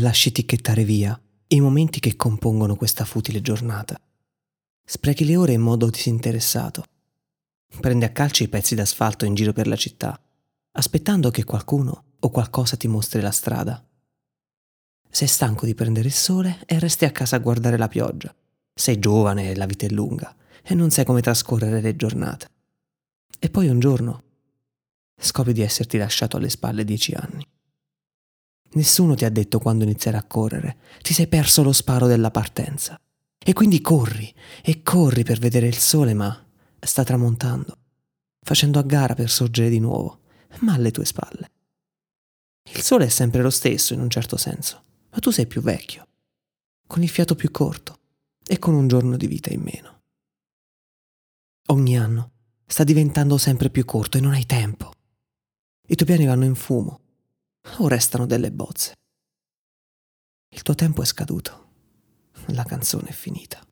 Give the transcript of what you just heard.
lasci ticchettare via i momenti che compongono questa futile giornata. Sprechi le ore in modo disinteressato. Prendi a calci i pezzi d'asfalto in giro per la città, aspettando che qualcuno o qualcosa ti mostri la strada. Sei stanco di prendere il sole e resti a casa a guardare la pioggia. Sei giovane e la vita è lunga e non sai come trascorrere le giornate. E poi un giorno scopri di esserti lasciato alle spalle dieci anni. Nessuno ti ha detto quando iniziare a correre, ti sei perso lo sparo della partenza. E quindi corri e corri per vedere il sole, ma sta tramontando, facendo a gara per sorgere di nuovo, ma alle tue spalle. Il sole è sempre lo stesso in un certo senso, ma tu sei più vecchio, con il fiato più corto e con un giorno di vita in meno. Ogni anno sta diventando sempre più corto e non hai tempo. I tuoi piani vanno in fumo o restano delle bozze. Il tuo tempo è scaduto. La canzone è finita.